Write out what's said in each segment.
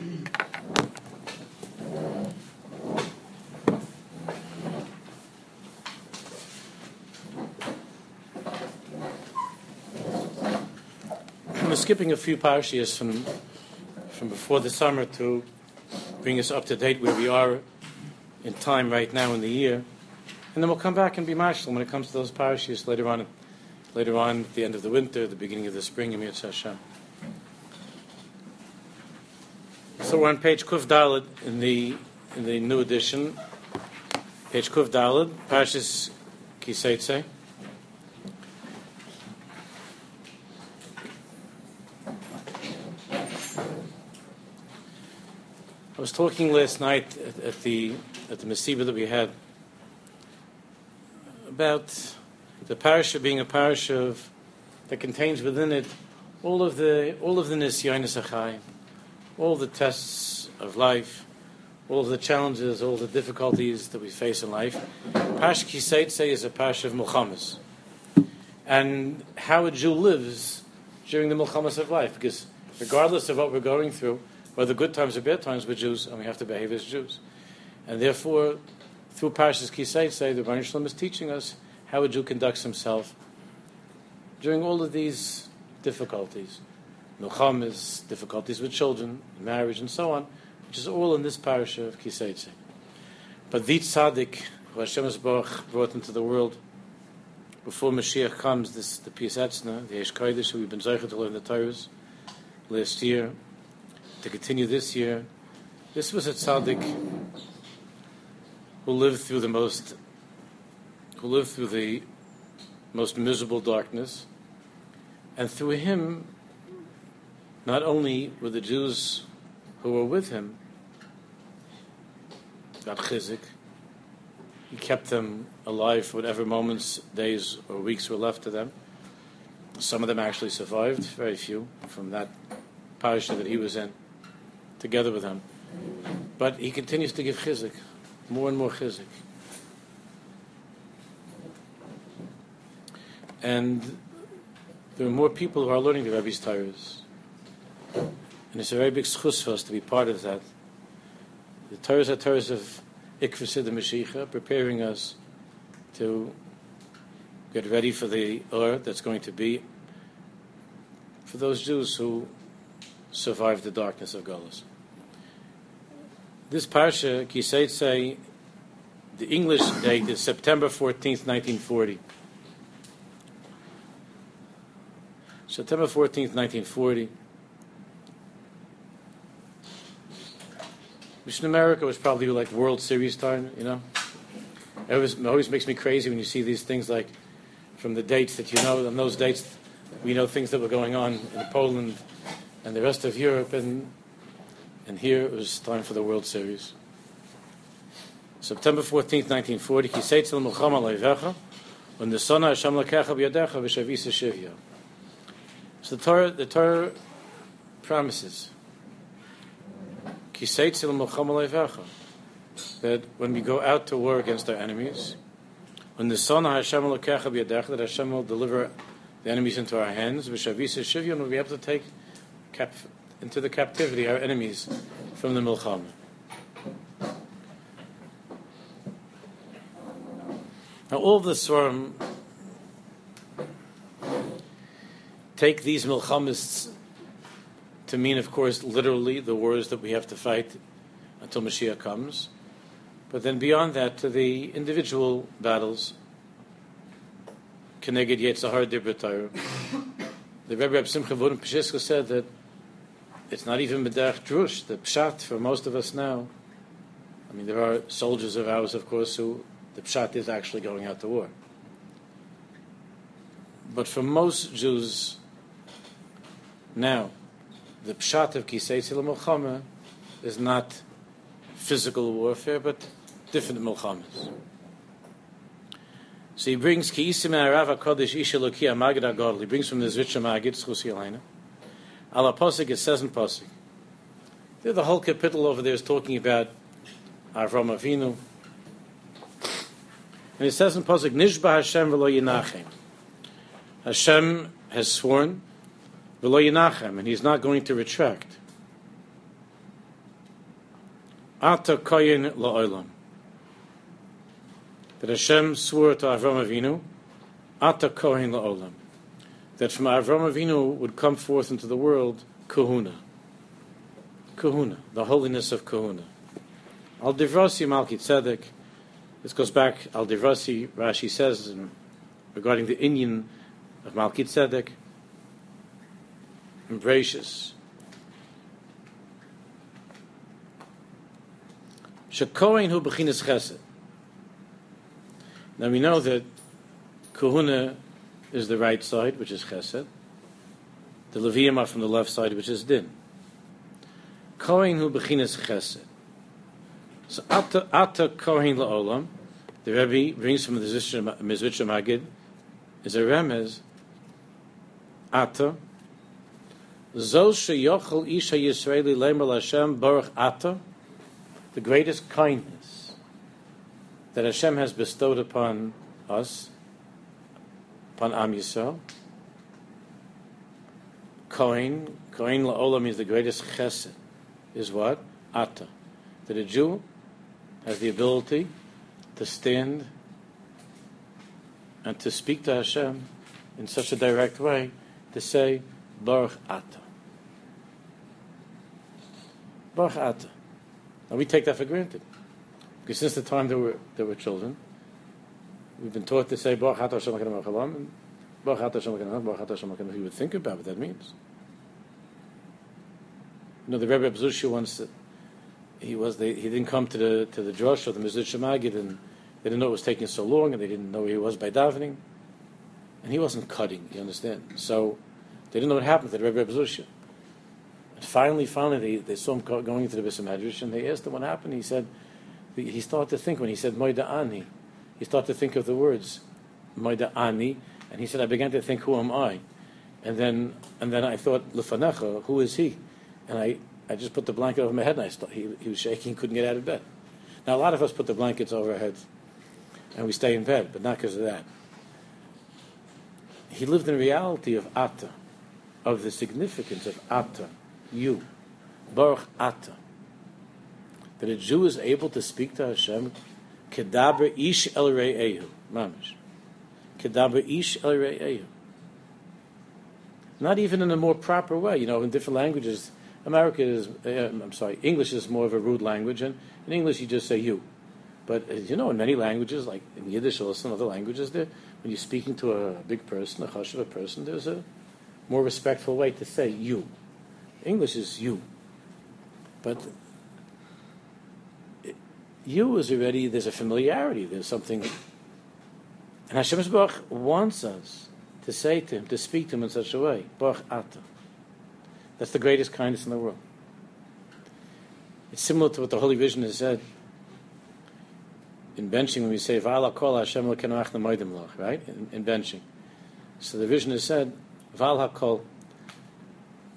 We're skipping a few parshias from from before the summer to bring us up to date where we are in time right now in the year, and then we'll come back and be marshal when it comes to those parshias later on, later on at the end of the winter, the beginning of the spring, Emir Hashem. So we're on page Kuf Dalad in the in the new edition, page Kuf Dalad, Parshas Kiseitse. I was talking last night at, at the at the Mesiba that we had about the parasha being a parasha of, that contains within it all of the all of the nisyonis achai, all the tests of life, all the challenges, all the difficulties that we face in life. Parsha Kiseitse is a parsha of milchamas, and how a Jew lives during the milchamas of life, because regardless of what we're going through whether good times or bad times, we're Jews, and we have to behave as Jews. And therefore, through Parshas Kisei, say the Baruch Shalom is teaching us how a Jew conducts himself during all of these difficulties, milchamas, difficulties with children, marriage, and so on, which is all in this parasha of Kisei. But the tzaddik, who Hashem Baruch brought into the world before Mashiach comes, this the Etzna, the Eish who we've been zeichet to learn the Torah last year, to continue this year. This was a tzaddik who lived through the most, who lived through the most miserable darkness, and through him, not only were the Jews who were with him got chizik, he kept them alive for whatever moments, days, or weeks were left to them. Some of them actually survived, very few, from that parasha that he was in together with him. But he continues to give chizik, more and more chizik. And there are more people who are learning the Rebbe's Torahs. And it's a very big schus for us to be part of that. The Torahs are Torahs of Ikvasid and Mashiach, preparing us to get ready for the Ur that's going to be for those Jews who survived the darkness of Golas. This parsha, Kiseit say, the English date is September 14th, 1940. September 14th, 1940. Which in America was probably like World Series time, you know? It, was, it always makes me crazy when you see these things like from the dates that you know, on those dates, we know things that were going on in Poland and the rest of Europe, and and here it was time for the World Series. September 14th, 1940, Kiseitzel Muhammad Leivecha, when the Son Hashem V'shavisa Shivya. So the Torah, the Torah promises, that when we go out to war against our enemies, when the Son Hashem Lekecha B'yadecha, that Hashem will deliver the enemies into our hands, Shivya, we'll be able to take cap- into the captivity our enemies from the milchama. Now, all of the Swarm take these milchamas to mean, of course, literally the wars that we have to fight until Mashiach comes. But then beyond that, to the individual battles, Keneged Yetzahar. The Rebbe Reb Simcha Bunim Peshiska said that it's not even Medach Drush, the Pshat for most of us now. I mean, there are soldiers of ours, of course, who the Pshat is actually going out to war. But for most Jews now, the Pshat of Kisei Milchama is not physical warfare, but different Milchamas. So he brings Ki Isim Arav HaKodesh Isha Loki Amagid He brings from the Zvitcha Magid, Schusi Alaina. Ala Posik, it says in Posik. The whole capital over there is talking about Avram Avinu. And it says in Posik, Nishba Hashem v'lo yinachem. Hashem has sworn, v'lo yinachem, and he's not going to retract. Ata koyin la'olam. That Hashem swore to Avram Avinu, Ata koyin la'olam. That from Avram Avinu would come forth into the world kahuna. Kahuna, the holiness of kahuna. Al divrasi malki tzedek. This goes back, Al divrasi, Rashi says, regarding the Indian of Malki Tzedek, and. Shekoin hu bechinas chesed. Now we know that kahuna is the right side, which is chesed. The Levium are from the left side, which is din. Kohen hu bechinas chesed. So ata ata kohen laolam, the Rebbe brings from the Mezritcher Maggid, is a remez, ata, the greatest kindness that Hashem has bestowed upon us, upon Am Yisrael. Kohen, Kohen La'olam means the greatest chesed, is what? Ata. That a Jew has the ability to stand and to speak to Hashem in such a direct way, to say, Baruch Ata. Baruch Ata. And we take that for granted. Because since the time there were, there were children, we've been taught to say, Baruch Ata Hashem and Baruch Ata Hashem Baruch Ata Hashem. You would think about what that means. You know, the Rebbe Reb Zusha once, uh, he was, he didn't come to the, to the Josh or the Mizut Shemagid, and they didn't know it was taking so long, and they didn't know where he was by davening. And he wasn't cutting, you understand? So, they didn't know what happened to the Rebbe Reb Zusha. And finally, finally, they, they saw him going into the Beis Medrash, and they asked him what happened. He said, he started to think when he said Moida Ani, he started to think of the words Moida Ani, and he said, I began to think, who am I? And then, and then I thought, Lefanecha, who is he? And I, I just put the blanket over my head, and I started, he, he was shaking, couldn't get out of bed. Now, a lot of us put the blankets over our heads, and we stay in bed, but not because of that. He lived in reality of Atta, of the significance of Atta you, Baruch Ata, that a Jew is able to speak to Hashem, Kedaber Ish El Ehu, Mamish. Kedaber Ish El Ehu. Not even in a more proper way, you know, in different languages. America is, uh, I'm sorry, English is more of a rude language, and in English you just say you. But as you know, in many languages, like in Yiddish or some other languages, there, when you're speaking to a big person, a chashuv person, there's a more respectful way to say you. English is you. But you is already, there's a familiarity, there's something. And Hashem Baruch wants us to say to him, to speak to him in such a way. Baruch Ata. That's the greatest kindness in the world. It's similar to what the Holy Vision has said in benching when we say Vala Kol Hashem right? In, in benching. So the vision has said, Val HaKol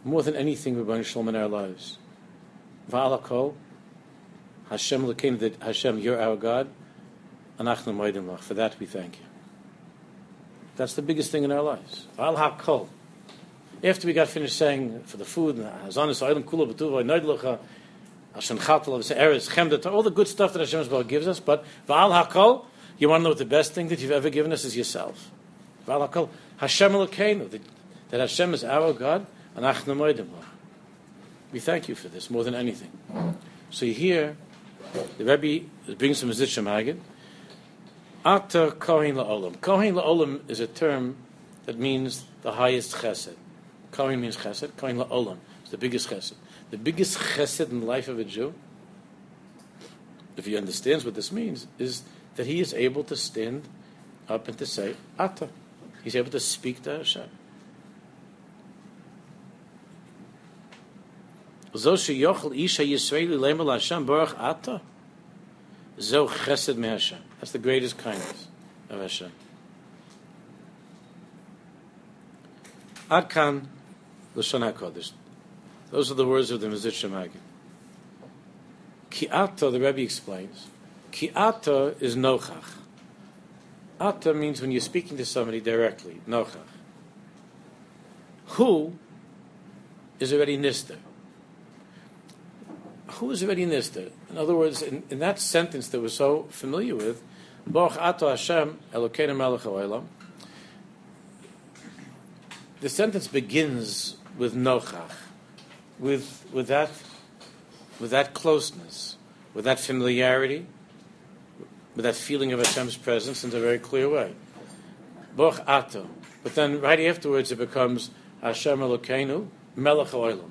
more than anything, we Rabbi Shalom, in our lives. Va'alakol, Hashem Lakin, that Hashem, you're our God, anachnu moedim lach. For that we thank you. That's the biggest thing in our lives. Va'al hakol. After we got finished saying for the food, Hazanis Oilim Kula B'tuva Noidlacha, Hashem Chatal of Eretz Chemda, all the good stuff that Hashem gives us, but Va'al hakol, you want to know what the best thing that you've ever given us is yourself. Hakol, Hashem Lakeinu, that Hashem is our God, and Achnamoidim we thank you for this more than anything. So here, the Rebbe brings some Zitcha Magid. Ata Kohen La'olam. Kohen La'olam is a term that means the highest chesed. Kohen means chesed. Kohen La'olam is the biggest chesed. The biggest chesed in the life of a Jew, if he understands what this means, is that he is able to stand up and to say Ata. He's able to speak to Hashem. Zo sheyochel isha Yisraeli lemel Hashem baruch ata. Zo chesed me Hashem. That's the greatest kindness of Hashem. Adkan l'shon HaKodesh. Those are the words of the Shemagin. Ki ata, the Rebbe explains, ki ata is nochach. Ata means when you're speaking to somebody directly, nochach. Who is already nister Hu is already Nister. In other words, in, in that sentence that we're so familiar with, Baruch Ato Hashem Elokeinu Melech HaOlam, the sentence begins with Nochach, with, with, that, with that closeness, with that familiarity, with that feeling of Hashem's presence in a very clear way. Baruch Ato. But then right afterwards it becomes Hashem Elokeinu Melech HaOlam.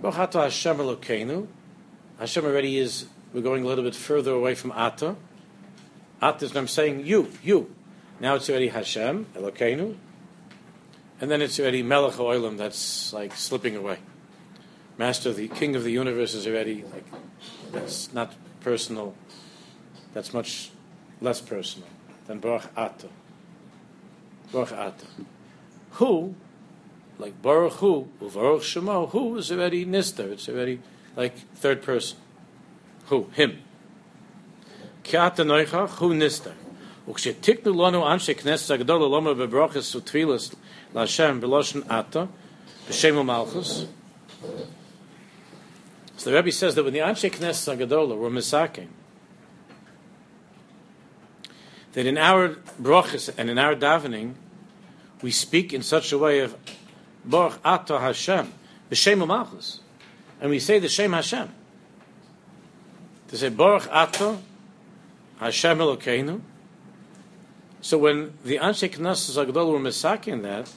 Baruch Ato Hashem Elokeinu. Hashem already is, we're going a little bit further away from Ato. Ato is, I'm saying you, you. Now it's already Hashem Elokeinu. And then it's already Melech Oilam that's like slipping away. Master, the King of the universe is already like, that's not personal. That's much less personal than Baruch Ato. Baruch Ato. Who, like Baruch Hu, Baruch Shemo, who is already Nister. It's already like third person. Who? Him. Kiata Noichach, who Nister. וכשתקנו לנו אנשי כנסת הגדול ללומר בברוכס ותפילס להשם בלושן עתה, בשם ומלכוס. So the Rebbe says that when the Anshe Knesset Agadola were misaking, that in our brachas and in our davening, we speak in such a way of Baruch Ato Hashem, b'Shem Malchus, and we say the Shem Hashem. To say Baruch Ato Hashem Elokeinu, so when the Anshe Knesset Agdol were misaking that,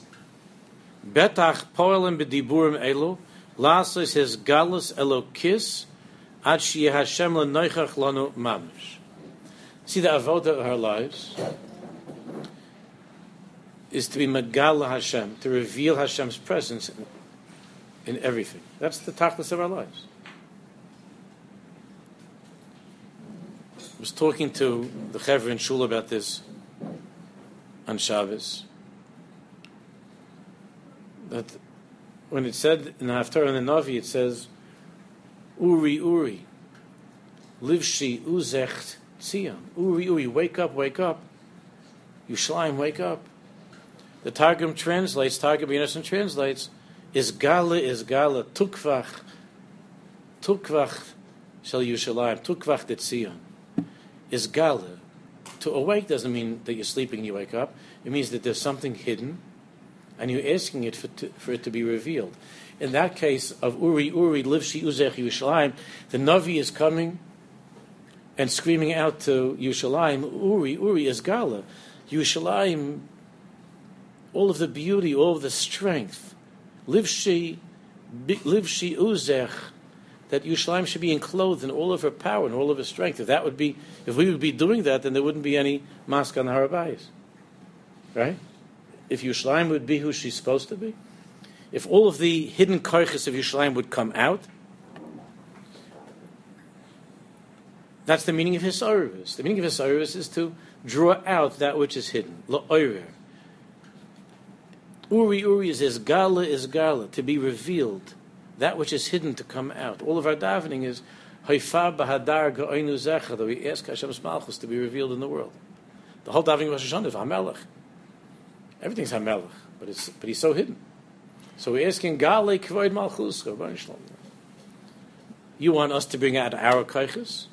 Betach poelim b'diburim elu, lasis his galus elokis, ad shiyeh Hashem lenoichach lanu mamish. See the avoda of our lives is to be Megala Hashem, to reveal Hashem's presence in, in everything. That's the tachlis of our lives. I was talking to the Chevra in Shul about this on Shabbos. That when it said in the Haftarah and the Navi, it says, Uri, Uri, Livshi, Uzecht, Tzion. Uri, Uri, wake up, wake up. Yushlaim, wake up. The Targum translates, Targum Yonason translates, is Gala, is Gala, Tukvach, Tukvach shall Yushalayim, Tukvach de Tzion. Is Gala, to awake doesn't mean that you're sleeping and you wake up. It means that there's something hidden, and you're asking it for, to, for it to be revealed. In that case of Uri Uri Livshi Uzech Yerushalayim, the Navi is coming and screaming out to Yerushalayim, Uri Uri is Gala. All of the beauty, all of the strength. Livshi Livshi Uzech that Yerushalayim should be enclosed in all of her power and all of her strength. If that would be, if we would be doing that, then there wouldn't be any mosque on the Har HaBayis, right? If Yerushalayim would be who she's supposed to be, if all of the hidden karchas of Yerushalayim would come out, that's the meaning of his The meaning of his is to draw out that which is hidden. La'oirer. Uri Uri is as gala is gala, to be revealed that which is hidden to come out. All of our davening is Haifa Bahadar Ga'oinu Zecha, that we ask Hashem's Malchus to be revealed in the world. The whole davening of Rosh Hashanah is HaMelech. Everything's HaMelech, but, it's, but he's so hidden. So we're asking Gale Kvoid Malchus, You want us to bring out our kaiches?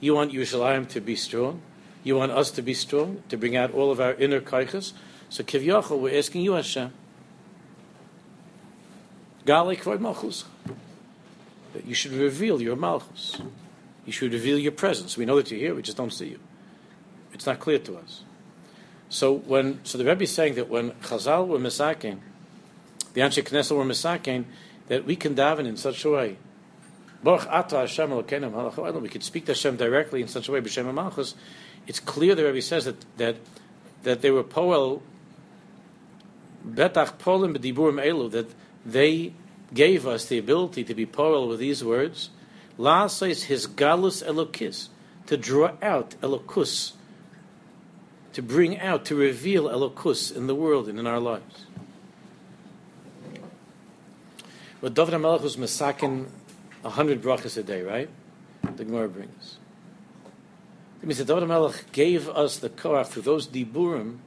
You want Yerushalayim to be strong? You want us to be strong, to bring out all of our inner kaiches? So Kivyachal, we're asking you, Hashem, Galik Malchus. That you should reveal your Malchus. You should reveal your presence. We know that you're here, we just don't see you. It's not clear to us. So when so the Rebbe is saying that when Chazal were misaking, the Anshe Knesset were misaking, that we can daven in such a way. We could speak to Hashem directly in such a way, B'Shem Malchus. It's clear the Rebbe says that that that they were poel betach polim b'diburim elu that they gave us the ability to be poral with these words. La says his galus elokis, to draw out elokus, to bring out, to reveal elokus in the world and in our lives. But David HaMelech was masakin a hundred brachas a day, right? The Gemara brings. It means that David HaMelech gave us the koach through those diburim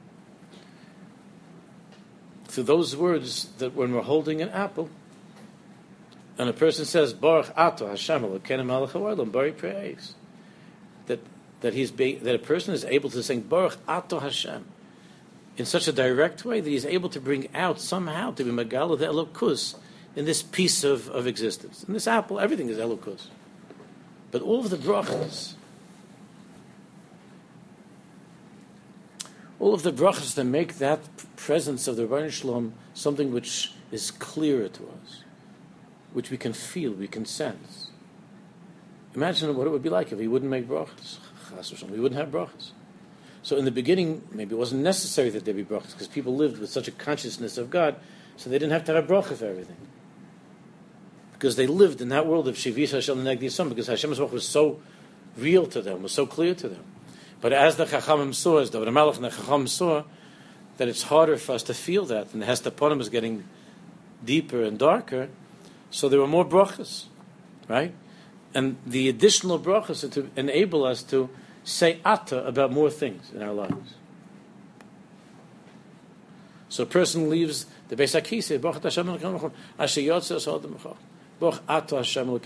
through those words that when we're holding an apple, and a person says Baruch Ato Hashem Elokeinu Melech Haolam, Baruch praise that that he's that a person is able to sing Baruch Ato Hashem in such a direct way that he's able to bring out somehow to be Megala the Elokus in this piece of, of existence. In this apple, everything is Elokus. But all of the brachas, all of the brachas that make that presence of the Rebbeinu Shalom something which is clearer to us, which we can feel, we can sense. Imagine what it would be like if he wouldn't make brachas. We wouldn't have brachas. So in the beginning, maybe it wasn't necessary that there be brachas because people lived with such a consciousness of God, so they didn't have to have bracha for everything. Because they lived in that world of Shivis Hashem Negdi Yisam, because Hashem's Baruch was so real to them, was so clear to them. But as the Chachamim saw, as the Melech and the Chachamim saw, that it's harder for us to feel that, and the Hester Panim is getting deeper and darker, so there were more brachas, right? And the additional brachas are to enable us to say atta about more things in our lives. So a person leaves the Beis Hakisei, Baruch Hashem Asher Yotzei Baruch Hashem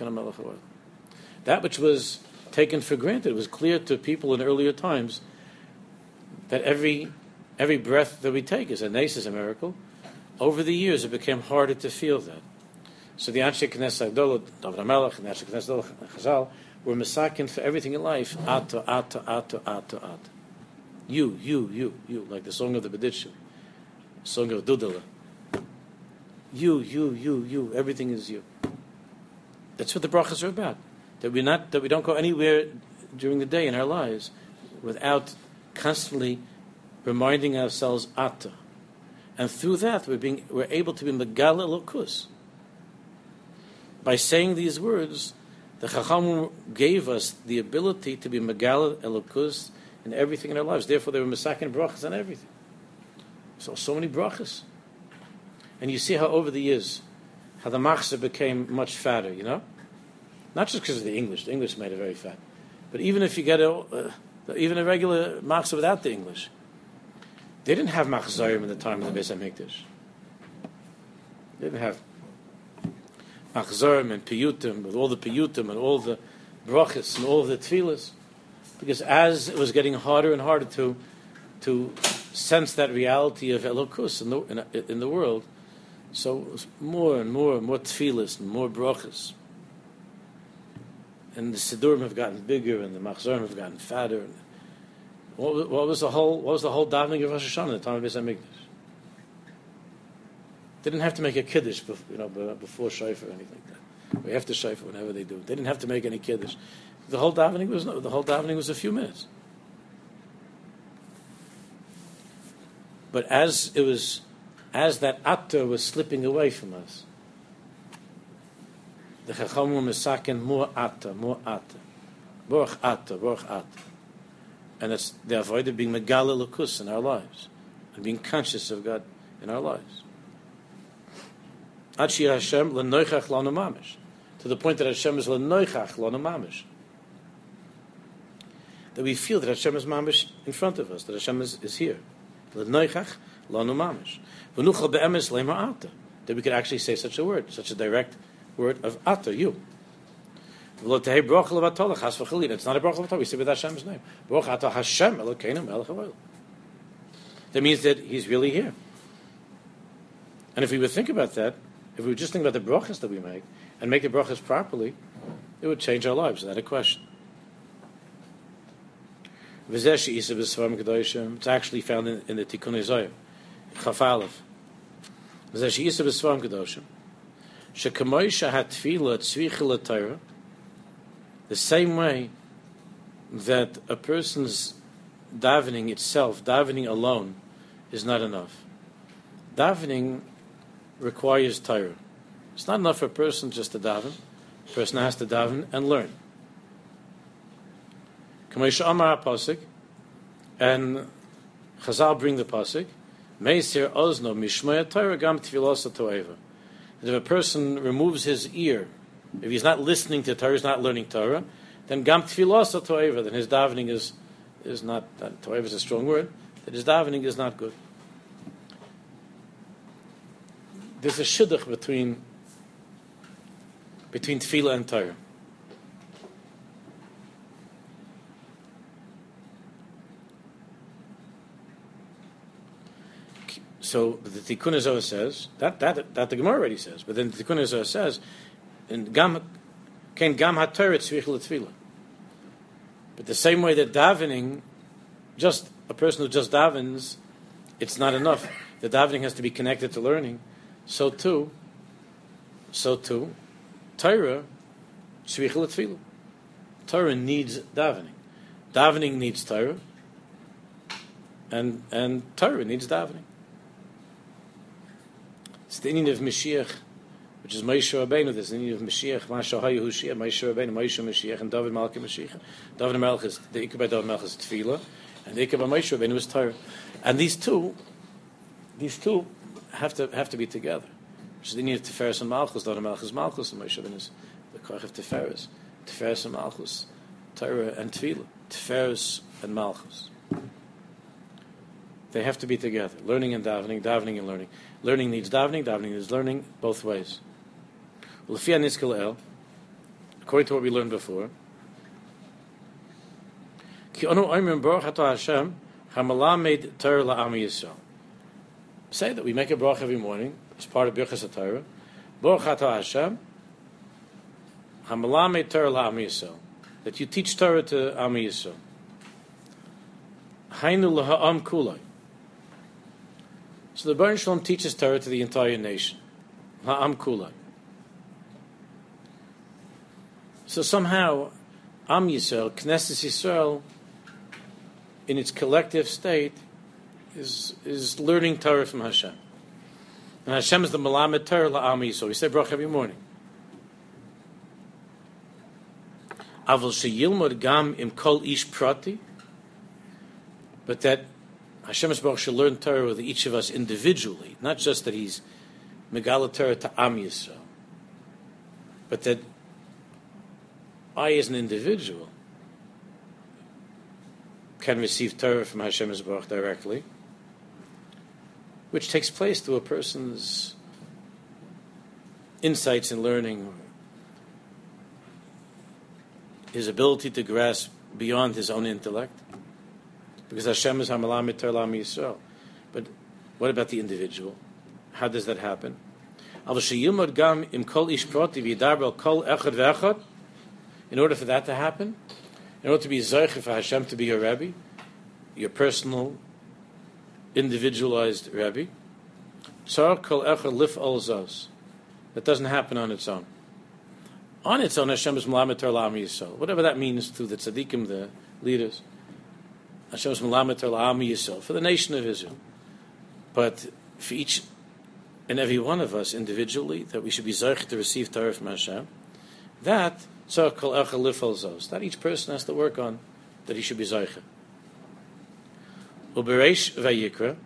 That which was taken for granted It was clear to people in earlier times that every every breath that we take is a nace, is a miracle. Over the years, it became harder to feel that. So the Anshe Knesset Agdolot, David HaMelech, and Anshe Knesset Chazal, were misakin for everything in life. Ato, ato, ato, ato, ato. You, you, you, you, like the song of the Berditchever, song of Dudala. You, you, you, you, everything is you. That's what the brachas are about. That we not that we don't go anywhere during the day in our lives without constantly reminding ourselves atta. And through that we're being we're able to be megal elokus. By saying these words, the Chacham gave us the ability to be Megal Elokus in everything in our lives. Therefore, they were Masakin brachas and everything. So, so many brachas. And you see how over the years, how the machzor became much fatter, you know? Not just because of the English. The English made it very fat. But even if you get a, uh, even a regular machzor without the English, they didn't have machzorim in the time of the Beis HaMikdash. They didn't have achzorim and piyutim, with all the piyutim and all the brachas and all the tefillas, because as it was getting harder and harder to to sense that reality of elokus in the in, in the world, so more and more and more tefillas and more brachas. And the sidurim have gotten bigger, and the machzorim have gotten fatter. And what, what, was the whole? What was the whole davening of Rosh Hashanah the time of Beis Hamikdash? They didn't have to make a kiddush, before, you know, before shofar or anything like that. We have to shofar whenever they do. They didn't have to make any kiddush. The whole davening was the whole davening was a few minutes. But as it was, as that atta was slipping away from us, the chacham were misakin more atta, more atta, baruch atta, baruch atta, and it's the avoid of being megala lakus in our lives and being conscious of God in our lives. Achi Hashem lenoichach lanu mamish. To the point that Hashem is lenoichach lanu mamish. That we feel that Hashem is mamish in front of us, that Hashem is, is here. Lenoichach lanu mamish. V'nuchal be'emes le'ma ata. That we could actually say such a word, such a direct word of ata, you. It's not a bracha of We say with Hashem's name. Baruch Hashem Elokeinu melech That means that He's really here. And if we would think about that, if we would just think about the brachas that we make and make the brachas properly, it would change our lives without a question. It's actually found in, in the Tikkun Ezayim, Chafalev. Tefillah. The same way that a person's davening itself, davening alone, is not enough. Davening requires Torah. It's not enough for a person just to daven. A person has to daven and learn. Kamesha Amar Pasik, and Chazal bring the Pasik, Meisir Ozno Mishmaya Torah Gam. If a person removes his ear, if he's not listening to Torah, he's not learning Torah, then Gam Toeva, then his davening is, is not, uh, Toeva is a strong word, that his davening is not good. there's a shidduch between between tefillah and Torah. So the Tikkun Zohar says that, that that the Gemara already says, but then the Tikkun Zohar says, and gam can gam hatoret tzvich But the same way that davening, just a person who just davens, it's not enough. The davening has to be connected to learning. So too, so too, Torah tzvich Torah needs davening. Davening needs Torah, and and Torah needs davening. It's the Indian of Mashiach, which is Moshe Rabbeinu. There's the Indian of Mashiach, Masha Hayu Hushia, Moshe Rabbeinu, Moshe Mashiach, and David Malki Mashiach. David Melch is, the Ikar by David Melch is Tefillah, and the Ikar by Moshe Rabbeinu is Torah. And these two, these two have to, have to be together. Which is the Indian of Tiferes and Malchus, David Melch is Malchus, and Moshe Rabbeinu is the Koch of Tiferes. Tiferes and Malchus, Torah and Tefillah. Tiferes and Malchus. They have to be together. Learning and davening, davening and learning. Learning needs davening, davening needs learning, both ways. According to what we learned before, Say that we make a brach every morning as part of Birchas HaTorah. Baruch Atah Hashem, Hamalamed Torah La'am. That you teach Torah to Am Yisrael. Hainu Laha'am Kulai. So the Baruch Shalom teaches Torah to the entire nation. Ha'am Kula. So somehow, Am Yisrael, Knesset Yisrael, in its collective state, is, is learning Torah from Hashem. And Hashem is the Malamed Torah La'am Yisrael. We say Baruch every morning. Aval sheyilmod gam im kol ish prati, but that Hashem Baruch should learn Torah with each of us individually, not just that He's Megala Torah to Am Yisrael, but that I, as an individual, can receive Torah from Hashem Baruch directly, which takes place through a person's insights in learning, his ability to grasp beyond his own intellect because Hashem is Hamalam Lam Yisrael. But what about the individual? How does that happen? In order for that to happen, in order to be Zaycha for Hashem to be your Rebbe, your personal, individualized Rebbe, that doesn't happen on its own. On its own, Hashem is Malamet Lam Yisrael. Whatever that means to the tzaddikim, the leaders. Hashem's Yisrael, for the nation of Israel. But for each and every one of us individually, that we should be Zarech to receive Torah from Hashem, that that each person has to work on, that he should be Zarech. Uberesh Vayikra,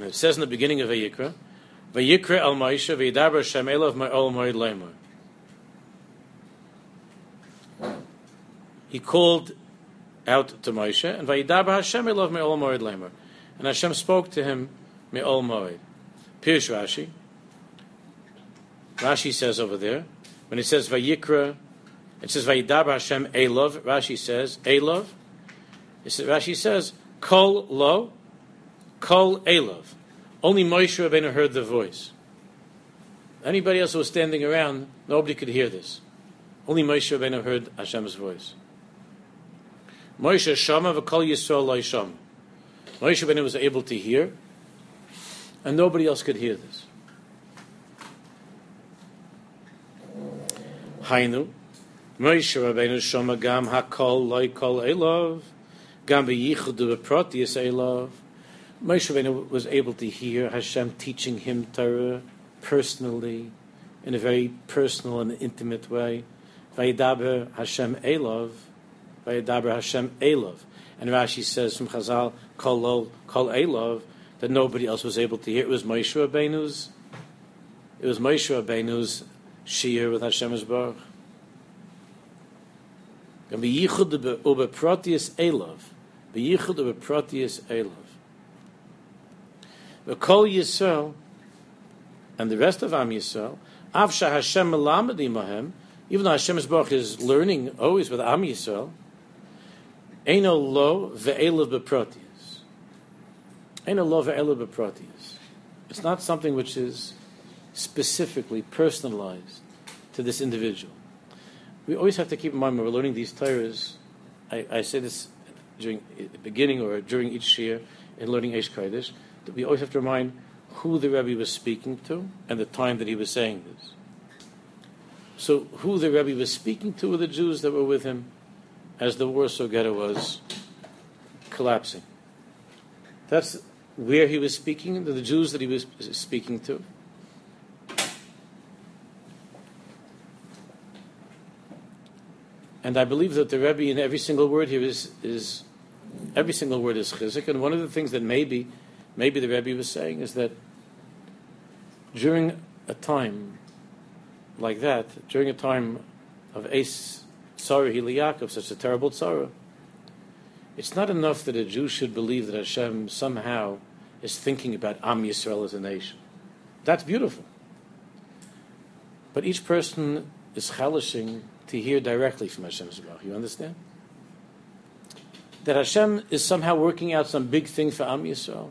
it says in the beginning of Vayikra, Vayikra al Maisha Vaydaber Hashem Elav Ma'ol Moed Lemor. He called out to Moshe, and Vayidaber Hashem Elov Me'ol Moed Lemer. And Hashem spoke to him Me'ol Moed. Pirush Rashi. Rashi says over there, when it says Vayikra, it says Vayidaber Hashem Elov. Rashi says Elov. It says, Rashi says Kol Lo, Kol Elov. Only Moshe Rabbeinu heard the voice. Anybody else who was standing around, nobody could hear this. Only Moshe Rabbeinu heard Hashem's voice. Moshe Shama v'kol Yisrael Shama. Moshe Rabbeinu was able to hear, and nobody else could hear this. Hainu, Moshe Rabbeinu Shama gam hakol loy kol elov, gam v'yichud v'protius elov. Moshe Rabbeinu was able to hear Hashem teaching him Torah personally, in a very personal and intimate way. Vayidaber Hashem elov, Vayedaber Hashem Elov. And Rashi says from Chazal, Kol Elov, that nobody else was able to hear. It was Moshe Rabbeinu's. It was Moshe Rabbeinu's shir with Hashem's Baruch. And beyichud ubeprotius Elov. Beyichud ubeprotius Elov. The Kol Yisrael and the rest of Am Yisrael, Avsha Hashem Melamed Imahem, even though Hashem Baruch is learning always with Am Yisrael, Eino lo ve'elav beprotius. Eino lo ve'elav beprotius. It's not something which is specifically personalized to this individual. We always have to keep in mind when we're learning these Torahs, I, I say this during the beginning or during each year in learning Eish Kodesh, that we always have to remind who the Rebbe was speaking to and the time that he was saying this. So, who the Rebbe was speaking to were the Jews that were with him as the Warsaw Ghetto was collapsing. That's where he was speaking, the Jews that he was speaking to. And I believe that the Rebbe in every single word here is, is every single word is chizik. And one of the things that maybe, maybe the Rebbe was saying is that during a time like that, during a time of Ace Tzara Hiliyakov, such a terrible Tzara, it's not enough that a Jew should believe that Hashem somehow is thinking about Am Yisrael as a nation. That's beautiful. But each person is chalishing to hear directly from Hashem Zebach. You understand? That Hashem is somehow working out some big thing for Am Yisrael.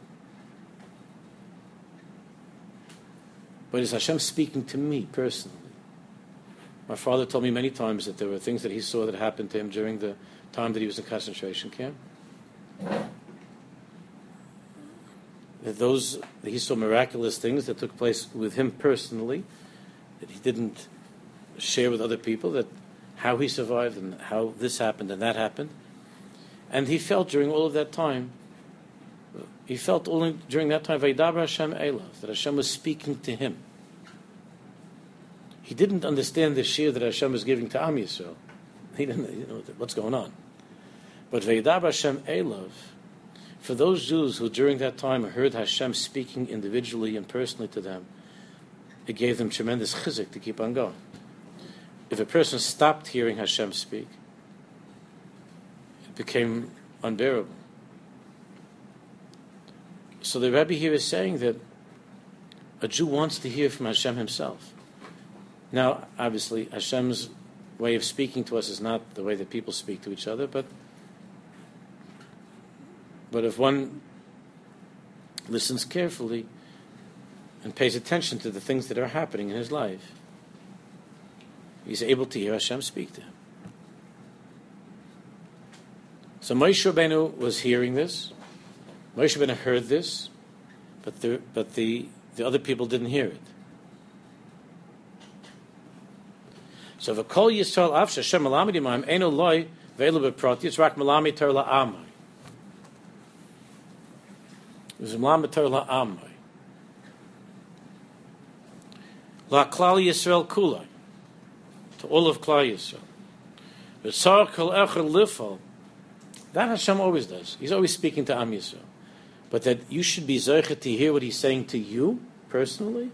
But is Hashem speaking to me personally? My father told me many times that there were things that he saw that happened to him during the time that he was in concentration camp. That those that he saw miraculous things that took place with him personally, that he didn't share with other people, that how he survived and how this happened and that happened. And he felt during all of that time, he felt only during that time, Vaidabar Hashem Elav, that Hashem was speaking to him. He didn't understand the shear that Hashem was giving to Am Yisrael. He didn't know what's going on. But Veidab Hashem Elav, for those Jews who during that time heard Hashem speaking individually and personally to them, it gave them tremendous chizik to keep on going. If a person stopped hearing Hashem speak, it became unbearable. So the Rebbe here is saying that a Jew wants to hear from Hashem himself. Now, obviously, Hashem's way of speaking to us is not the way that people speak to each other, but but if one listens carefully and pays attention to the things that are happening in his life, he's able to hear Hashem speak to him. So Moshe Rabbeinu was hearing this. Moshe Rabbeinu heard this, but the, but the, the other people didn't hear it. So the kol Yisrael av Hashem malamid imaim eno loy ve'elu beproti it's rak malamid ter la'amai. It was malamid ter la'amai. La klal Yisrael kulai to all of klal Yisrael. V'tzar kol echer lifol that Hashem always does. He's always speaking to Am Yisrael. But that you should be zeichet to hear what he's saying to you personally,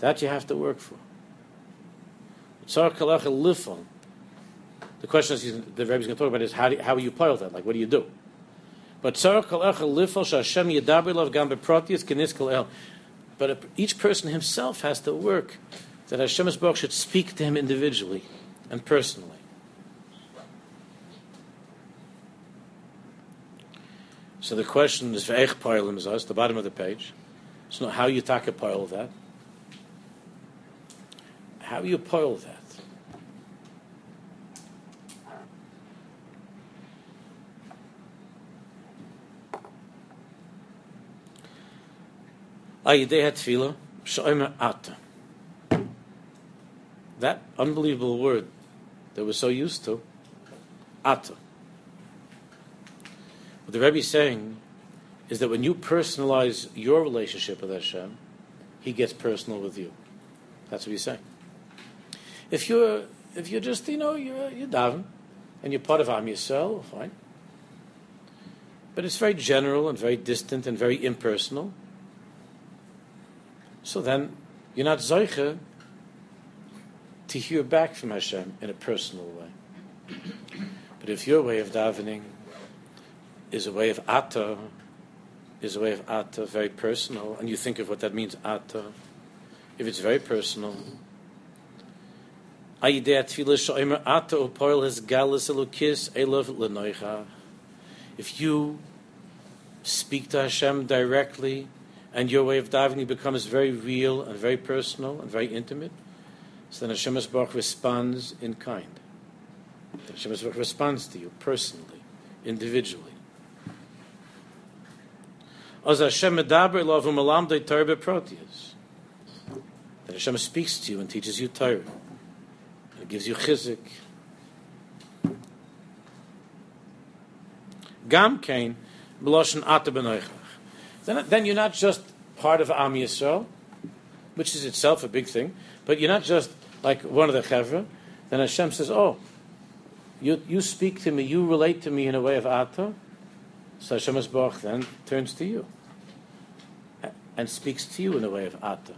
that you have to work for. The question is, the is going to talk about is how do, how you pile that? Like, what do you do? But. But each person himself has to work that Baruch should speak to him individually and personally. So the question is ve'ech the bottom of the page. So how you take a pile that? How you pile that? That unbelievable word that we're so used to, ata. What the Rebbe is saying is that when you personalize your relationship with Hashem, He gets personal with you. That's what he's saying. If you're if you're just you know you're you're daven and you're part of Am Yisrael, fine. But it's very general and very distant and very impersonal. So then you're not Zoiche to hear back from Hashem in a personal way. But if your way of davening is a way of atta, is a way of atta, very personal, and you think of what that means, atta, if it's very personal, ata. If you speak to Hashem directly, and your way of davening becomes very real and very personal and very intimate, so then Hashem Baruch responds in kind. Hashem Baruch responds to you personally, individually. As Hashem medaber lov u'malamdei Torah proteus. That Hashem speaks to you and teaches you Torah. It gives you chizik. Gam kain b'loshen ata. Then, then you're not just part of Am Yisrael, which is itself a big thing, but you're not just like one of the chevra. Then Hashem says, "Oh, you you speak to me, you relate to me in a way of ata." So Hashem Baruch then turns to you and speaks to you in a way of Ata.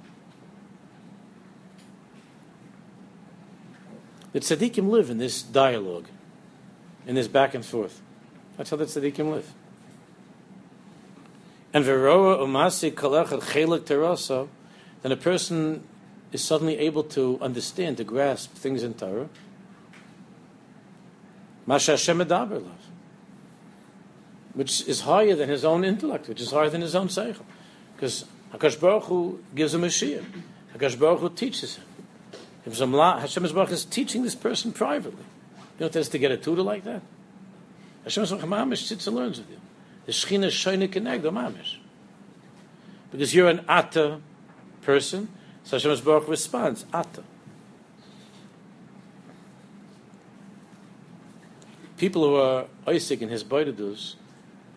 The tzaddikim live in this dialogue, in this back and forth. That's how the tzaddikim live. And veroa umasi terasa, then a person is suddenly able to understand, to grasp things in Torah. Masha Hashem which is higher than his own intellect, which is higher than his own seichel. Because Hakadosh Baruch Hu gives him a shir. Hakadosh Baruch Hu teaches him. If Hashem Baruch is teaching this person privately, you it is to get a tutor like that? Hashem Baruch Mamish sits and learns with you. The Shechina Shoyne Kenegdo Mamish. Because you're an Atta person, so Hashem Baruch responds, Atta. People who are Isaac in hisbodedus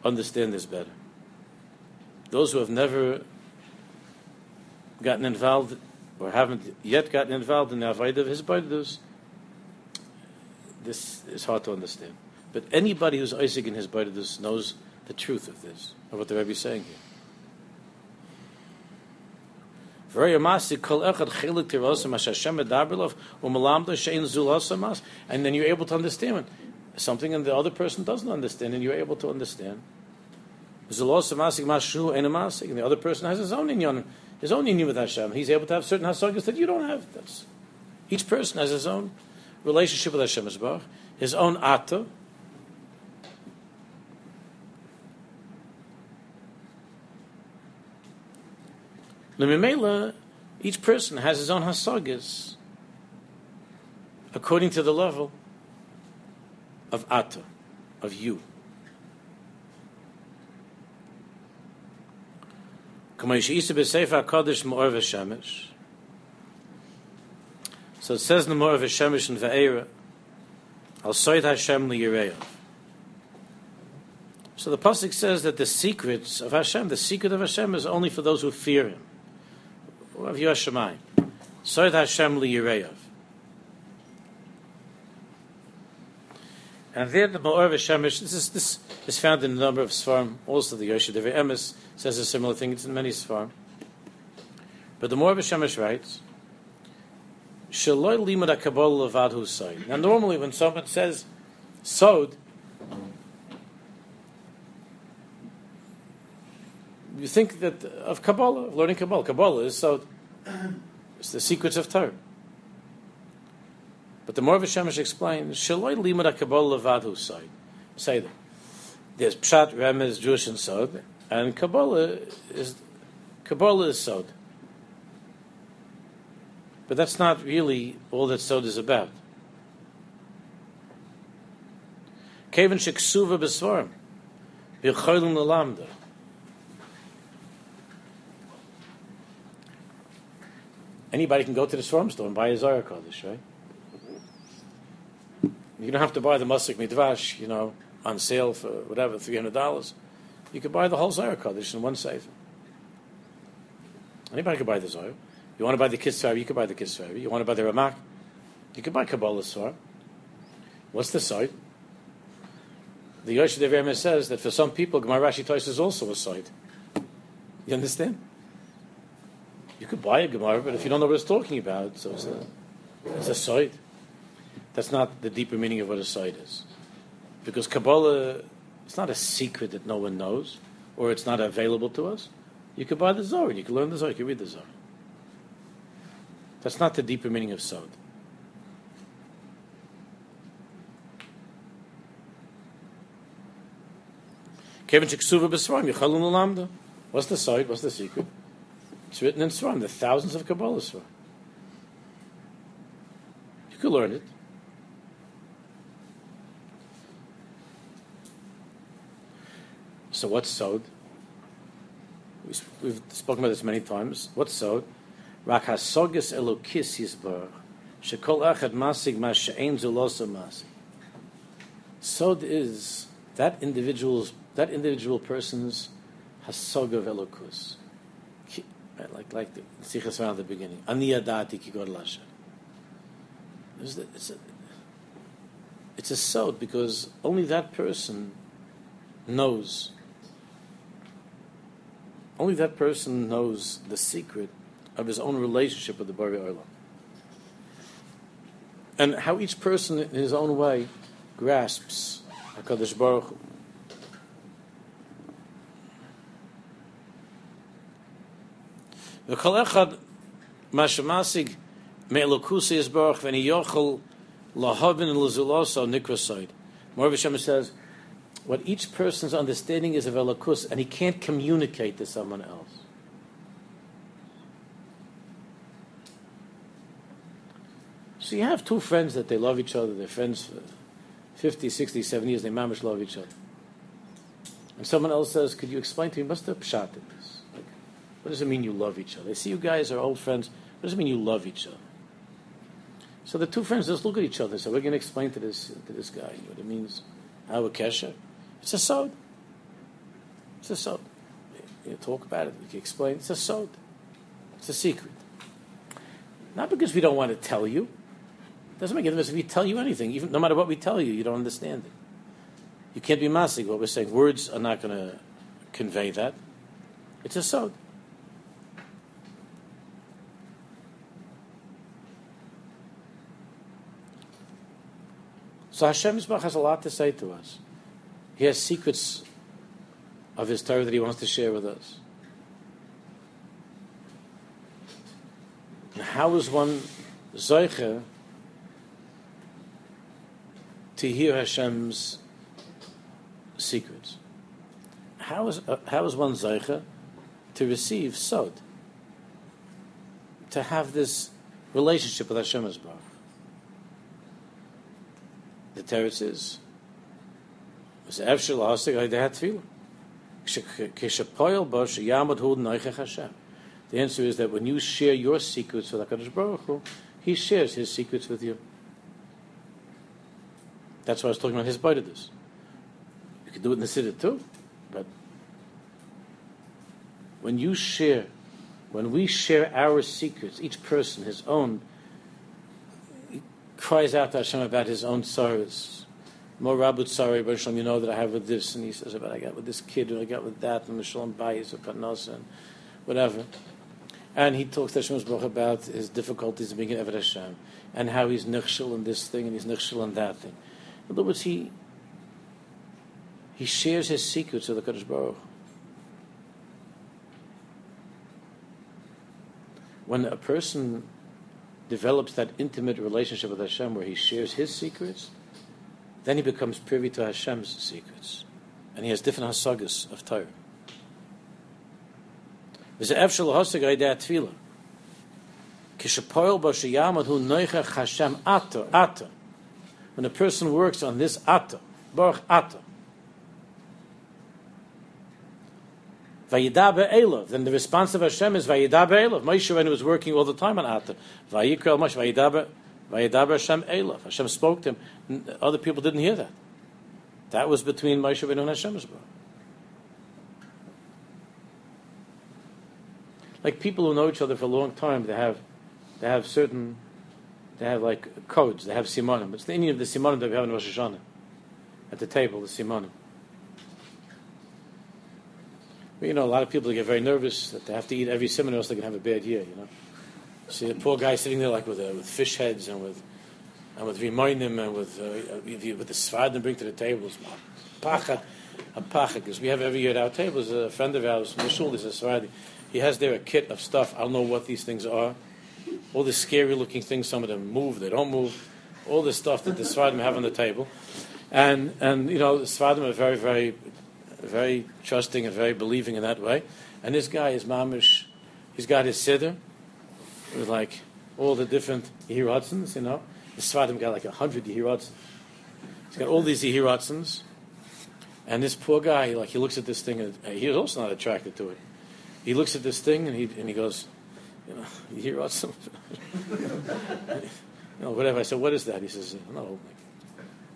understand this better. Those who have never gotten involved or haven't yet gotten involved in the avoid of hisbodedus, this is hard to understand. But anybody who's Isaac in hisbodedus knows the truth of this, of what the Rebbe is saying here. And then you're able to understand something and the other person doesn't understand, and you're able to understand. And the other person has his own inyan, his own inyan with Hashem. He's able to have certain hasagas that you don't have. That's, each person has his own relationship with Hashem his own ata. Lemimela, each person has his own hasagas according to the level of ata, of you. So it says in the Mor V'Shemesh and Ve'era, Al Soid Hashem Liyireyav. So the pasuk says that the secrets of Hashem, the secret of Hashem, is only for those who fear Him. Of Yashemai, Soid Hashem Liyireyav. And there the Ma'or V'Shemesh, this is, this is found in a number of Svarim, also the Yosher Divrei Emes says a similar thing, it's in many Svarim. But the Ma'or V'Shemesh writes, Shaloi limud HaKabbalah levad sod. Now normally when someone says sod, you think that of Kabbalah, of learning Kabbalah. Kabbalah is sod. It's the secrets of Torah. But the Mor Shemesh explains, Shaloi limud HaKabbalah levad sod. Say that. There's Pshat, Remez, Drush, and Sod, and Kabbalah is Kabbalah is Sod. But that's not really all that Sod is about. Kevin Sheksuva Besvarim, B'cholim Lalamda. Anybody can go to the Svarim store and buy a Zohar Kodesh, right? You don't have to buy the Matok Midvash, you know, on sale for whatever, $300. You could buy the whole Zohar Kodesh in one safe. Anybody could buy the Zohar. You want to buy the Kisvar, you could buy the Kisvar. You want to buy the Ramak, you could buy Kabbalah Zohar. What's the site? The Yosh Dev says that for some people, Gemara Rashi Toys is also a site. You understand? You could buy a Gemara, but if you don't know what it's talking about, so it's a, it's a. That's not the deeper meaning of what a site is. Because Kabbalah, it's not a secret that no one knows, or it's not available to us. You could buy the Zohar, you could learn the Zohar, you could read the Zohar. That's not the deeper meaning of Sod. What's the site? What's the secret? It's written in Svarim, the thousands of Kabbalah Svarim. You could learn it. So what's sod? We've spoken about this many times. What's sod? Rak hasogis elokis yisbarach. Shekol echad masig ma she'ein zulosa masig. Sod is that individual's that individual person's hasog of elokus. Like like the sichas around the beginning. Ani adati ki god lasha. It's a, it's a sod because only that person knows only that person knows the secret of his own relationship with the Bari Olam. And how each person in his own way grasps HaKadosh Baruch Hu. וכל אחד מה שמשיג מאלוקוסי יסברך ואני יוכל להבין לזולוסו נקרא More of says, what each person's understanding is of Elokus, and he can't communicate to someone else. So you have two friends that they love each other, they're friends for 50, 60, 70 years, they mamish love each other. And someone else says, Could you explain to me what's the What does it mean you love each other? They see you guys are old friends. What does it mean you love each other? So the two friends just look at each other. So we're going to explain to this to this guy what it means. Our kesher. It's a sod. It's a sod. You talk about it. You can explain. It's a sod. It's a secret. Not because we don't want to tell you. It doesn't make any difference if we tell you anything. Even no matter what we tell you, you don't understand it. You can't be masig. What we're saying, words are not going to convey that. It's a sod. So Hashem has a lot to say to us. He has secrets of his Torah that he wants to share with us. How is one Zoiche to hear Hashem's secrets? How is, uh, how is one Zoiche to receive Sod? To have this relationship with Hashem Baruch. The Teretz is the answer is that when you share your secrets with HaKadosh Baruch Hu, He shares His secrets with you. That's why I was talking about his bite of this. You can do it in the Siddur too, but when you share, when we share our secrets, each person his own, cries out to Hashem about his own sorrows, more Rabut sorry, but you know that I have with this, and he says about I got with this kid, and I got with that, and Mishalom Bayis, or Parnasa, and whatever. And he talks to Hashem's Baruch about his difficulties in being an Eved Hashem, and how he's nichshel in this thing, and he's nichshel in that thing. In other words, he, he shares his secrets with the Kaddish Baruch. When a person develops that intimate relationship with Hashem where he shares his secrets, then he becomes privy to Hashem's secrets. And he has different hasagas of Torah. When a person works on this ata, baruch ata, Vayida be'elav. Then the response of Hashem is Vayida be'elav. Moshe, he was working all the time on Ata, Vayikra Moshe, Vayida Vayidaber Hashem Elav. Hashem spoke to him. Other people didn't hear that. That was between Moshe Rabbeinu and Hashem's brother. Like people who know each other for a long time, they have, they have certain, they have like codes. They have simonim. It's the Indian of the simonim that we have in Rosh Hashanah. At the table, the simonim. You know, a lot of people get very nervous that they have to eat every simon, else they can have a bad year. You know. See the poor guy sitting there like with, uh, with fish heads and with and with him and with uh, with the svad and bring to the tables. Pachat, a pachat, because we have every year at our tables a friend of ours, Mishul, is a Sfaradi. He has there a kit of stuff. I don't know what these things are. All the scary looking things. Some of them move, they don't move. All the stuff that the Sfardim have on the table, and and you know the Sfardim are very very very trusting and very believing in that way. And this guy is mamish. He's got his siddur with like all the different Yehirotzins, you know. The Sfardim got like a hundred Yehirotzins. He's got all these Yehirotzins. And this poor guy, like he looks at this thing, and he's also not attracted to it. He looks at this thing and he and he goes, you know, Yehirotzin. you know, whatever. I said, what is that? He says, no, like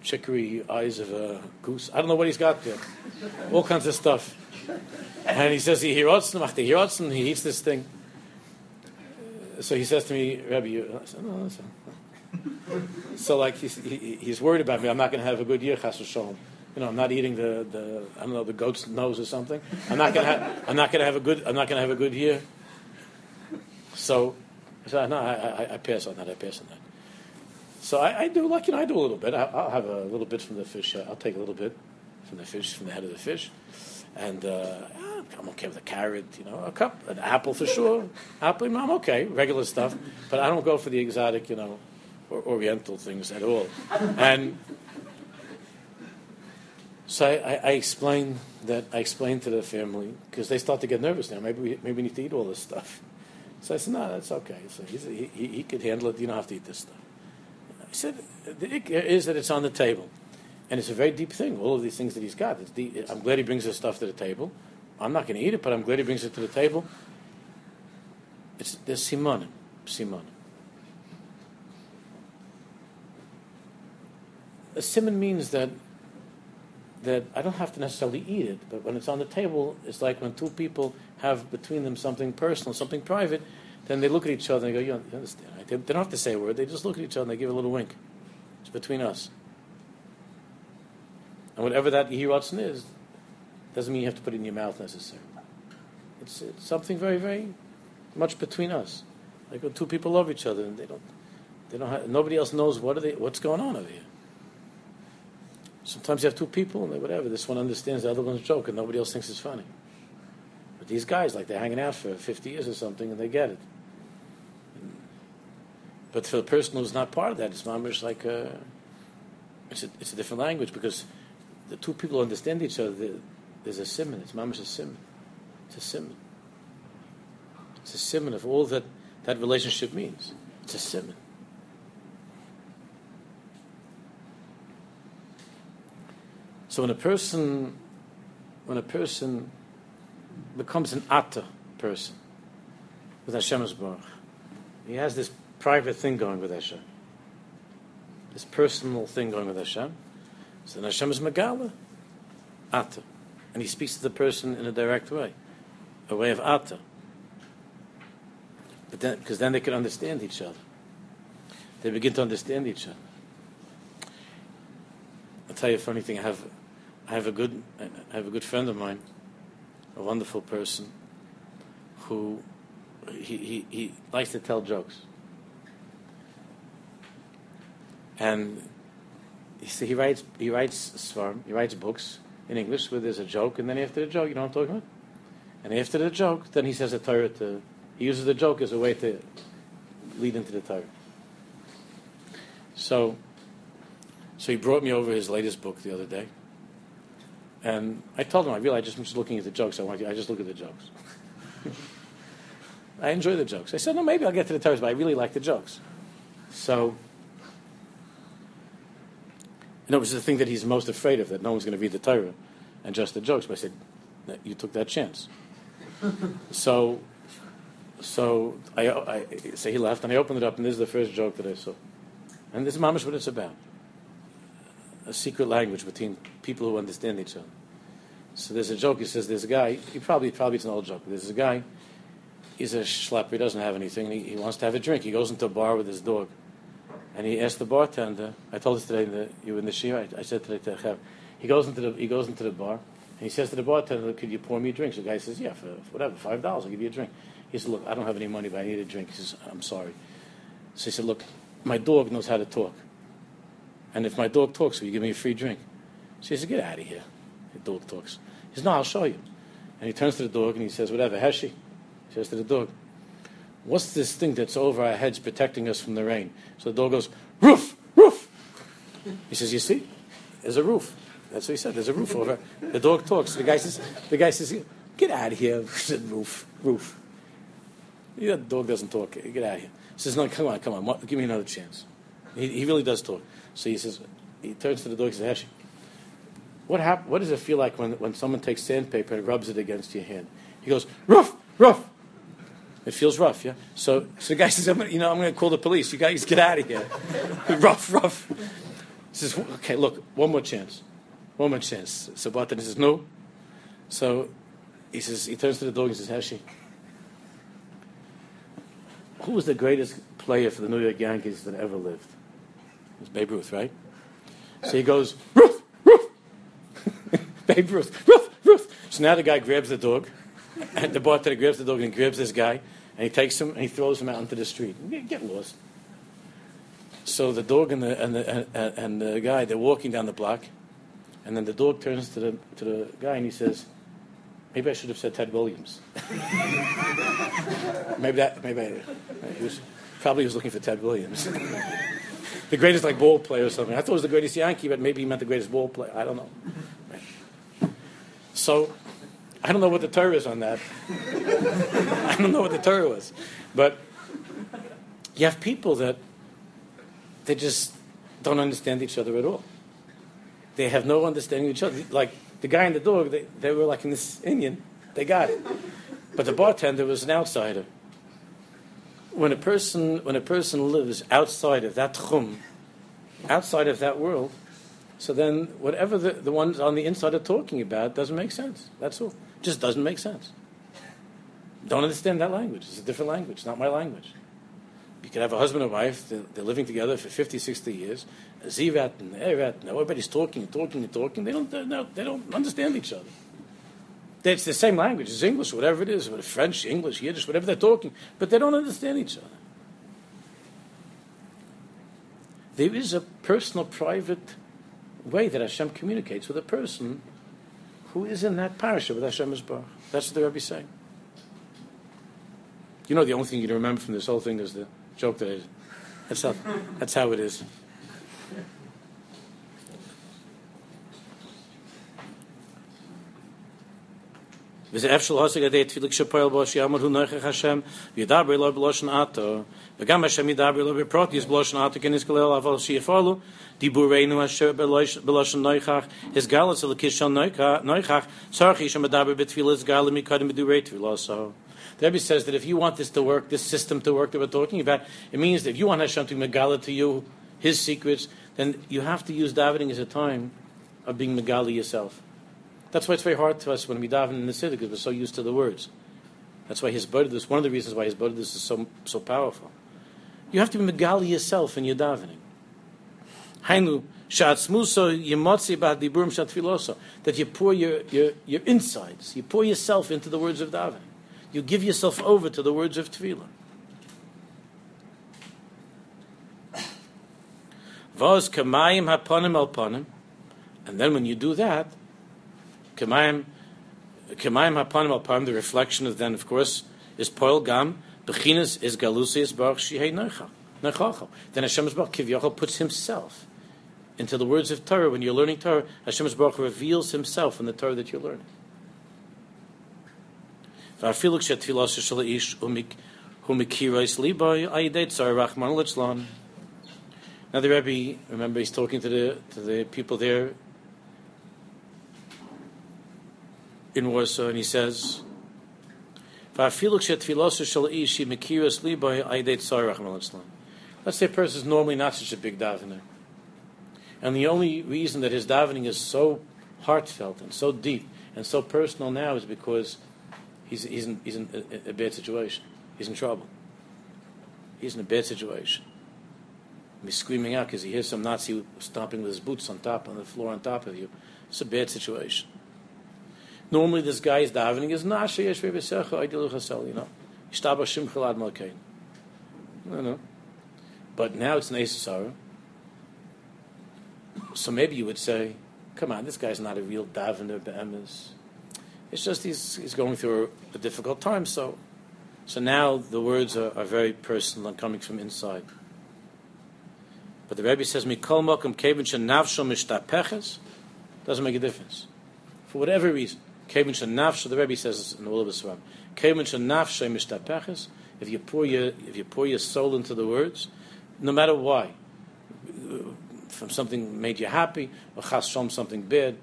chicory eyes of a goose. I don't know what he's got there. All kinds of stuff. And he says, Yehirotzin, he eats this thing so he says to me, Rabbi, you, I said, no, so like he's, he, he's worried about me. I'm not going to have a good year, chas. You know, I'm not eating the, the I don't know the goat's nose or something. I'm not going to have I'm not going to have a good I'm not going to have a good year. So, I said, no, I, I, I, pass on that. I pass on that. So I, I, do like you know I do a little bit. I, will have a little bit from the fish. I'll take a little bit from the fish from the head of the fish, and uh, I'm okay with a carrot, you know, a cup, an apple for sure. Apple, I'm okay, regular stuff. But I don't go for the exotic, you know, or Oriental things at all. And so I, I explained that I explained to the family because they start to get nervous now. Maybe we, maybe we need to eat all this stuff. So I said, no, that's okay. So he, he, he could handle it. You don't have to eat this stuff. Said, the is that it's on the table. And it's a very deep thing, all of these things that he's got. I'm glad he brings this stuff to the table. I'm not going to eat it, but I'm glad he brings it to the table. It's the simonim, simonim. A simon means that that I don't have to necessarily eat it, but when it's on the table, it's like when two people have between them something personal, something private, then they look at each other and they go, "You understand?" Right? They, they, don't have to say a word; they just look at each other and they give a little wink. It's between us, and whatever that Yehirotzen is, doesn't mean you have to put it in your mouth necessarily. It's, it's something very, very much between us. Like when two people love each other and they don't, they don't have, nobody else knows what are they, what's going on over here. Sometimes you have two people and they, whatever, this one understands the other one's joke and nobody else thinks it's funny. But these guys, like they're hanging out for 50 years or something and they get it. But for the person who's not part of that, it's mamish like a, it's a, it's a different language because the two people understand each other. There's a simon. It's mamish a simon. It's a simon. It's a simon of all that that relationship means. It's a simon. So when a person, when a person becomes an atta person with Hashem's Baruch, he has this private thing going with Hashem, this personal thing going with Hashem. So then Hashem is Megala, atta and he speaks to the person in a direct way, a way of atta. But then, because then they can understand each other. They begin to understand each other. I'll tell you a funny thing. I have, I have a good, I have a good friend of mine, a wonderful person, who he, he, he likes to tell jokes. And he, he writes he writes svarm, he writes books, in English where there's a joke, and then after the joke, you know what I'm talking about? And after the joke, then he says a Torah to, he uses the joke as a way to lead into the Torah. So, so he brought me over his latest book the other day. And I told him, I realized just, I'm just looking at the jokes. I want you, I just look at the jokes. I enjoy the jokes. I said, no, maybe I'll get to the Torah, but I really like the jokes. So, and it was the thing that he's most afraid of, that no one's going to read the Torah and just the jokes. But I said, you took that chance. so, so I, I, so he left, and I opened it up, and this is the first joke that I saw. And this is mamish what it's about. A secret language between people who understand each other. So there's a joke. He says there's a guy. He probably probably it's an old joke. There's a guy. He's a schlepper. He doesn't have anything. He, he wants to have a drink. He goes into a bar with his dog. And he asked the bartender. I told this today in the, you were in the shir. I, I, said today to Chev. He goes into the he goes into the bar and he says to the bartender, "Could you pour me a drink?" So the guy says, "Yeah, for, for whatever, five dollars, I'll give you a drink." He said, "Look, I don't have any money, but I need a drink." He says, "I'm sorry." So he said, "Look, my dog knows how to talk, and if my dog talks, will you give me a free drink?" So he said, "Get out of here." The dog talks. He says, "No, I'll show you." And he turns to the dog and he says, "Whatever, Heshi." He says to the dog, "What's this thing that's over our heads protecting us from the rain?" So the dog goes, "Roof." Roof. He says, You see, there's a roof. That's what he said. There's a roof over. The dog talks. The guy says, the guy says, get out of here. roof, roof. Yeah, the dog doesn't talk. Get out of here. He says, no, come on, come on. Give me another chance. He, he really does talk. So he says, he turns to the dog and says, Heshi, what, hap- what does it feel like when, when someone takes sandpaper and rubs it against your hand? He goes, rough, rough. It feels rough, yeah? So, so the guy says, I'm gonna, you know, I'm going to call the police. You guys get out of here. rough, rough. He says, okay, look, one more chance. One more chance. So Barton says, no. So he says, he turns to the dog and says, Heshi, who was the greatest player for the New York Yankees that ever lived? It was Babe Ruth, right? So he goes, Ruth, Ruth. Babe Ruth, Ruth, Ruth. So now the guy grabs the dog, and the bartender grabs the dog and grabs this guy, and he takes him and he throws him out into the street. Get, lost. So the dog and the, and, the, and the guy, they're walking down the block, and then the dog turns to the, to the guy and he says, Maybe I should have said Ted Williams. maybe that, maybe I, he was, probably he was looking for Ted Williams. the greatest like ball player or something. I thought it was the greatest Yankee, but maybe he meant the greatest ball player. I don't know. So, I don't know what the Torah is on that. I don't know what the Torah was, but you have people that they just don't understand each other at all. They have no understanding of each other. Like the guy and the dog, they, they were like in this Indian. They got it. But the bartender was an outsider. When a person, when a person lives outside of that chum, outside of that world, so then whatever the, the ones on the inside are talking about doesn't make sense. That's all. Just doesn't make sense. Don't understand that language. It's a different language, not my language. You can have a husband and wife, they're, living together for 50, 60 years. Zivat and Evat, and everybody's talking and talking and talking. They don't, they don't understand each other. It's the same language. It's English, whatever it is, French, English, Yiddish, whatever they're talking, but they don't understand each other. There is a personal, private way that Hashem communicates with a person who is in that parasha with Hashem Baruch. That's what the Rebbe is saying. You know, the only thing you remember from this whole thing is the joke that is. That's how, that's how it is. וזה אפשר להשיג על ידי תפילה כשפועל בו שיאמר הוא נוכח השם וידבר לו בלושן עתו וגם השם ידבר לו בפרוטיוס בלושן עתו כנס כלל אבל שיפעלו Dibureinu asher noichach, his galus noichach, galim mikadim. The Rebbe says that if you want this to work, this system to work that we're talking about, it means that if you want Hashem to megala to you His secrets, then you have to use davening as a time of being megala yourself. That's why it's very hard to us when we daven in the city because we're so used to the words. That's why his is one of the reasons why hisbodedus is so, so powerful. You have to be megala yourself in your davening. Hainu shatzmuso yemotzi Badiburim shatfiloso that you pour your, your your insides, you pour yourself into the words of davening. You give yourself over to the words of tefillah. Vos kamayim haponim alponim, and then when you do that, kamayim kamayim haponim alponim, the reflection of then, of course, is poil gam. Bechinas is galusius baruch shihei nechachal. Then Hashem Baruch Kivyachal puts himself into the words of Torah. When you're learning Torah, Hashem Baruch reveals himself in the Torah that you're learning. Now the Rebbe, remember, he's talking to the to the people there in Warsaw, and he says, Let's say a person is normally not such a big davener. And the only reason that his davening is so heartfelt and so deep and so personal now is because he's, he's, in, he's in a, bad situation. He's in trouble. He's in a bad situation. He's screaming out because he hears some Nazi stomping with his boots on top, on the floor on top of you. It's a bad situation. Normally, this guy is davening is nashe yesh ve'besecha aidilu chasel, you know. Ishtaba shim chalad malkein. No, no. But now it's an Nesasara. So maybe you would say, come on, this guy's not a real davener be'emes. It's just he's, he's going through a, a difficult time. So, so now the words are, are, very personal and coming from inside. But the Rebbe says, "Mikol makom kevin shenavsho mishtapeches." Doesn't make a difference. For whatever reason. Kevin Shanafsha, the Rebbe says in all of his Swarm. Kevin Shanafsha Mishtapeches, if you pour your if you pour your soul into the words, no matter why, from something made you happy, or chas from something bad,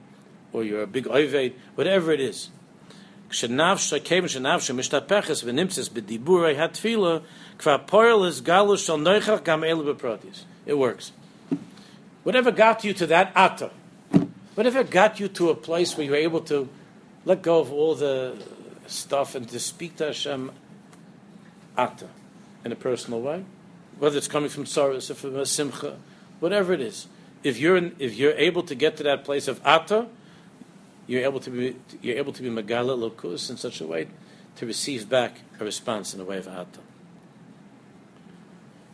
or you're a big oived, whatever it is. It works. Whatever got you to that atta, whatever got you to a place where you're able to let go of all the stuff and to speak to Hashem atta in a personal way, whether it's coming from sorrow or from a simcha, whatever it is. If you're if you're able to get to that place of atta, you're able to be you're able to be megala lokus in such a way to receive back a response in the way of atta.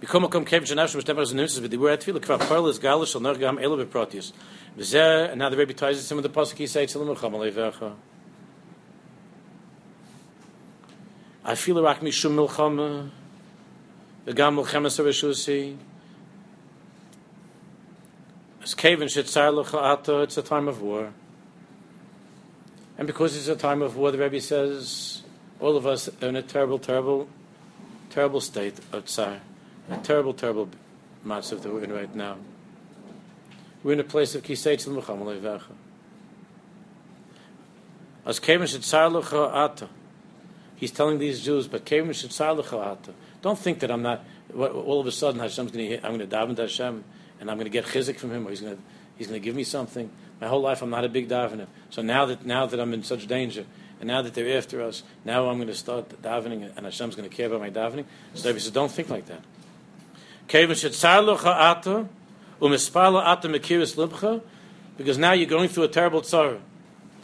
Become a kom kem shanash mit temper zunus with the word feel kvar parl is galish shall noch gam ele beprotius. V'zeh, and now the Rebbe ties it some of the pasuk he says tzilim chamalei vecha. I feel a rak mishum milchama, v'gam milchama it's a time of war. And because it's a time of war, the Rebbe says, all of us are in a terrible, terrible, terrible state of tsar. A terrible, terrible matzav that we're in right now. We're in a place of kisei tzil mucham levecha. As kevin shetzar lecha ata. He's telling these Jews, but kevin shetzar lecha ata. Don't think that I'm not. All of a sudden, Hashem's going to. I'm going to daven to Hashem, and I'm going to get chizik from Him, or He's going to. He's going to give me something. My whole life, I'm not a big davener. So now that now that I'm in such danger, and now that they're after us, now I'm going to start davening, and Hashem's going to care about my davening. So he says, don't think like that. Because now you're going through a terrible tzara.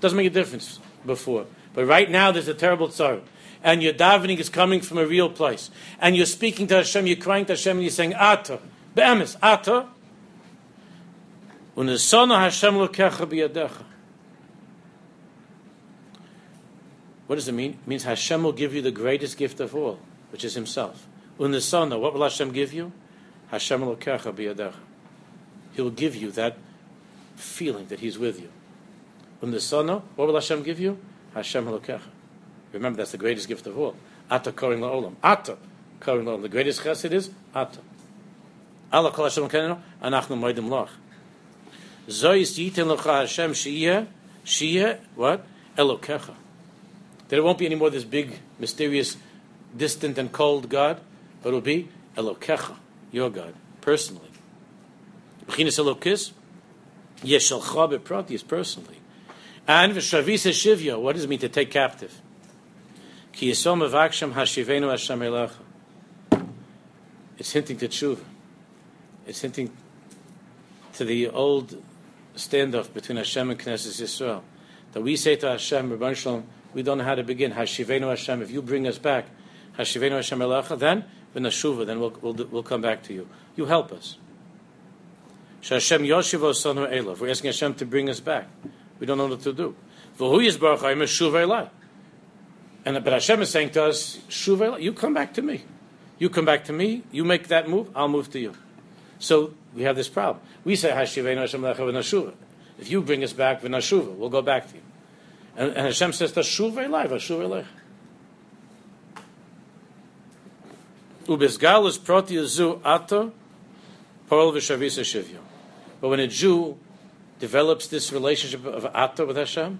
Doesn't make a difference before. But right now there's a terrible tzara. And your davening is coming from a real place. And you're speaking to Hashem, you're crying to Hashem, and you're saying, Ata. Be'emes, Ata. What does it mean? It means Hashem will give you the greatest gift of all, which is Himself. Unisana, what will Hashem give you? Hashem lokecha biyadecha. He will give you that feeling that He's with you. Unisana, what will Hashem give you? Hashem lokecha. Remember, that's the greatest gift of all. Ata korin la'olam. Ata korin la'olam. The greatest chesed is Ata. Allah kol Hashem anachnu moedim lach. Zois yiten lecha Hashem shiyeh, shiyeh, what? Elokecha. There won't be any more this big, mysterious, distant and cold God, but it will be Elokecha, your God, personally. B'chinas Elokis, Yeshalcha beprotius, personally. And v'shavisa shivya, what does it mean to take captive? Ki yisom avaksham hashivenu Hashem elecha. It's hinting to tshuva. It's hinting to the old standoff between Hashem and Knesset Yisrael. That we say to Hashem, Rabban Shalom, we don't know how to begin. Hashivenu Hashem, if you bring us back, Hashivenu Hashem Elacha, then then we'll, we'll, we'll come back to you. You help us. Hashem Yoshiv Sonu Elav. We're asking Hashem to bring us back. We don't know what to do. V'hu Yisbarach Hayim Shuva Elai. And but Hashem is saying to us, Shuva you come back to me. You come back to me. You make that move. I'll move to you. So we have this problem. We say Hashem. If you bring us back v'nashuva, we'll go back to you. And, and Hashem says, "Tashuv elai, vashuv elech." Ubizgalus proti v'shavisa. But when a Jew develops this relationship of ata with Hashem,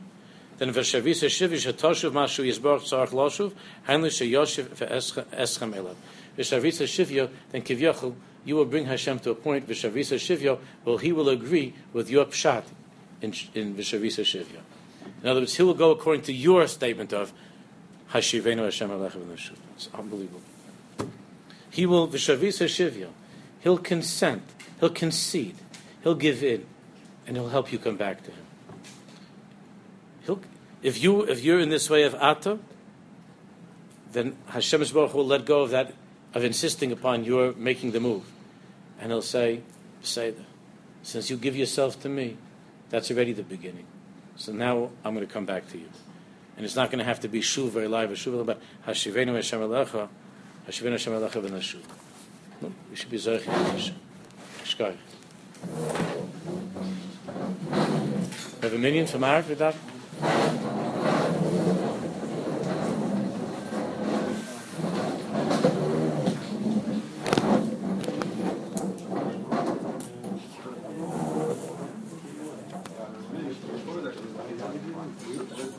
then v'shavisa shivyo shetoshuv mashu yisborach tzarach loshuv, hanli sheyoshiv v'eschem elav. V'shavisa shivyo, then kivyachol, you will bring Hashem to a point, v'shavisa shivyo, well, he will agree with your pshat in, in v'shavisa shivyo. In other words, he will go according to your statement of Hashivenu Hashem V'Nashuv. It's unbelievable. He will v'shavis Hashivya. He'll consent. He'll concede. He'll give in, and he'll help you come back to him. He'll, if you if you're in this way of Ata, then Hashem will let go of that of insisting upon your making the move, and he'll say, "Say, since you give yourself to me, that's already the beginning." So now I'm going to come back to you. And it's not going to have to be shuv very live, shuv, but hashivenu Hashem alecha, hashivenu Hashem alecha v'nashuv. We should be zoich Hashem. Shkar. have a million for Marek that?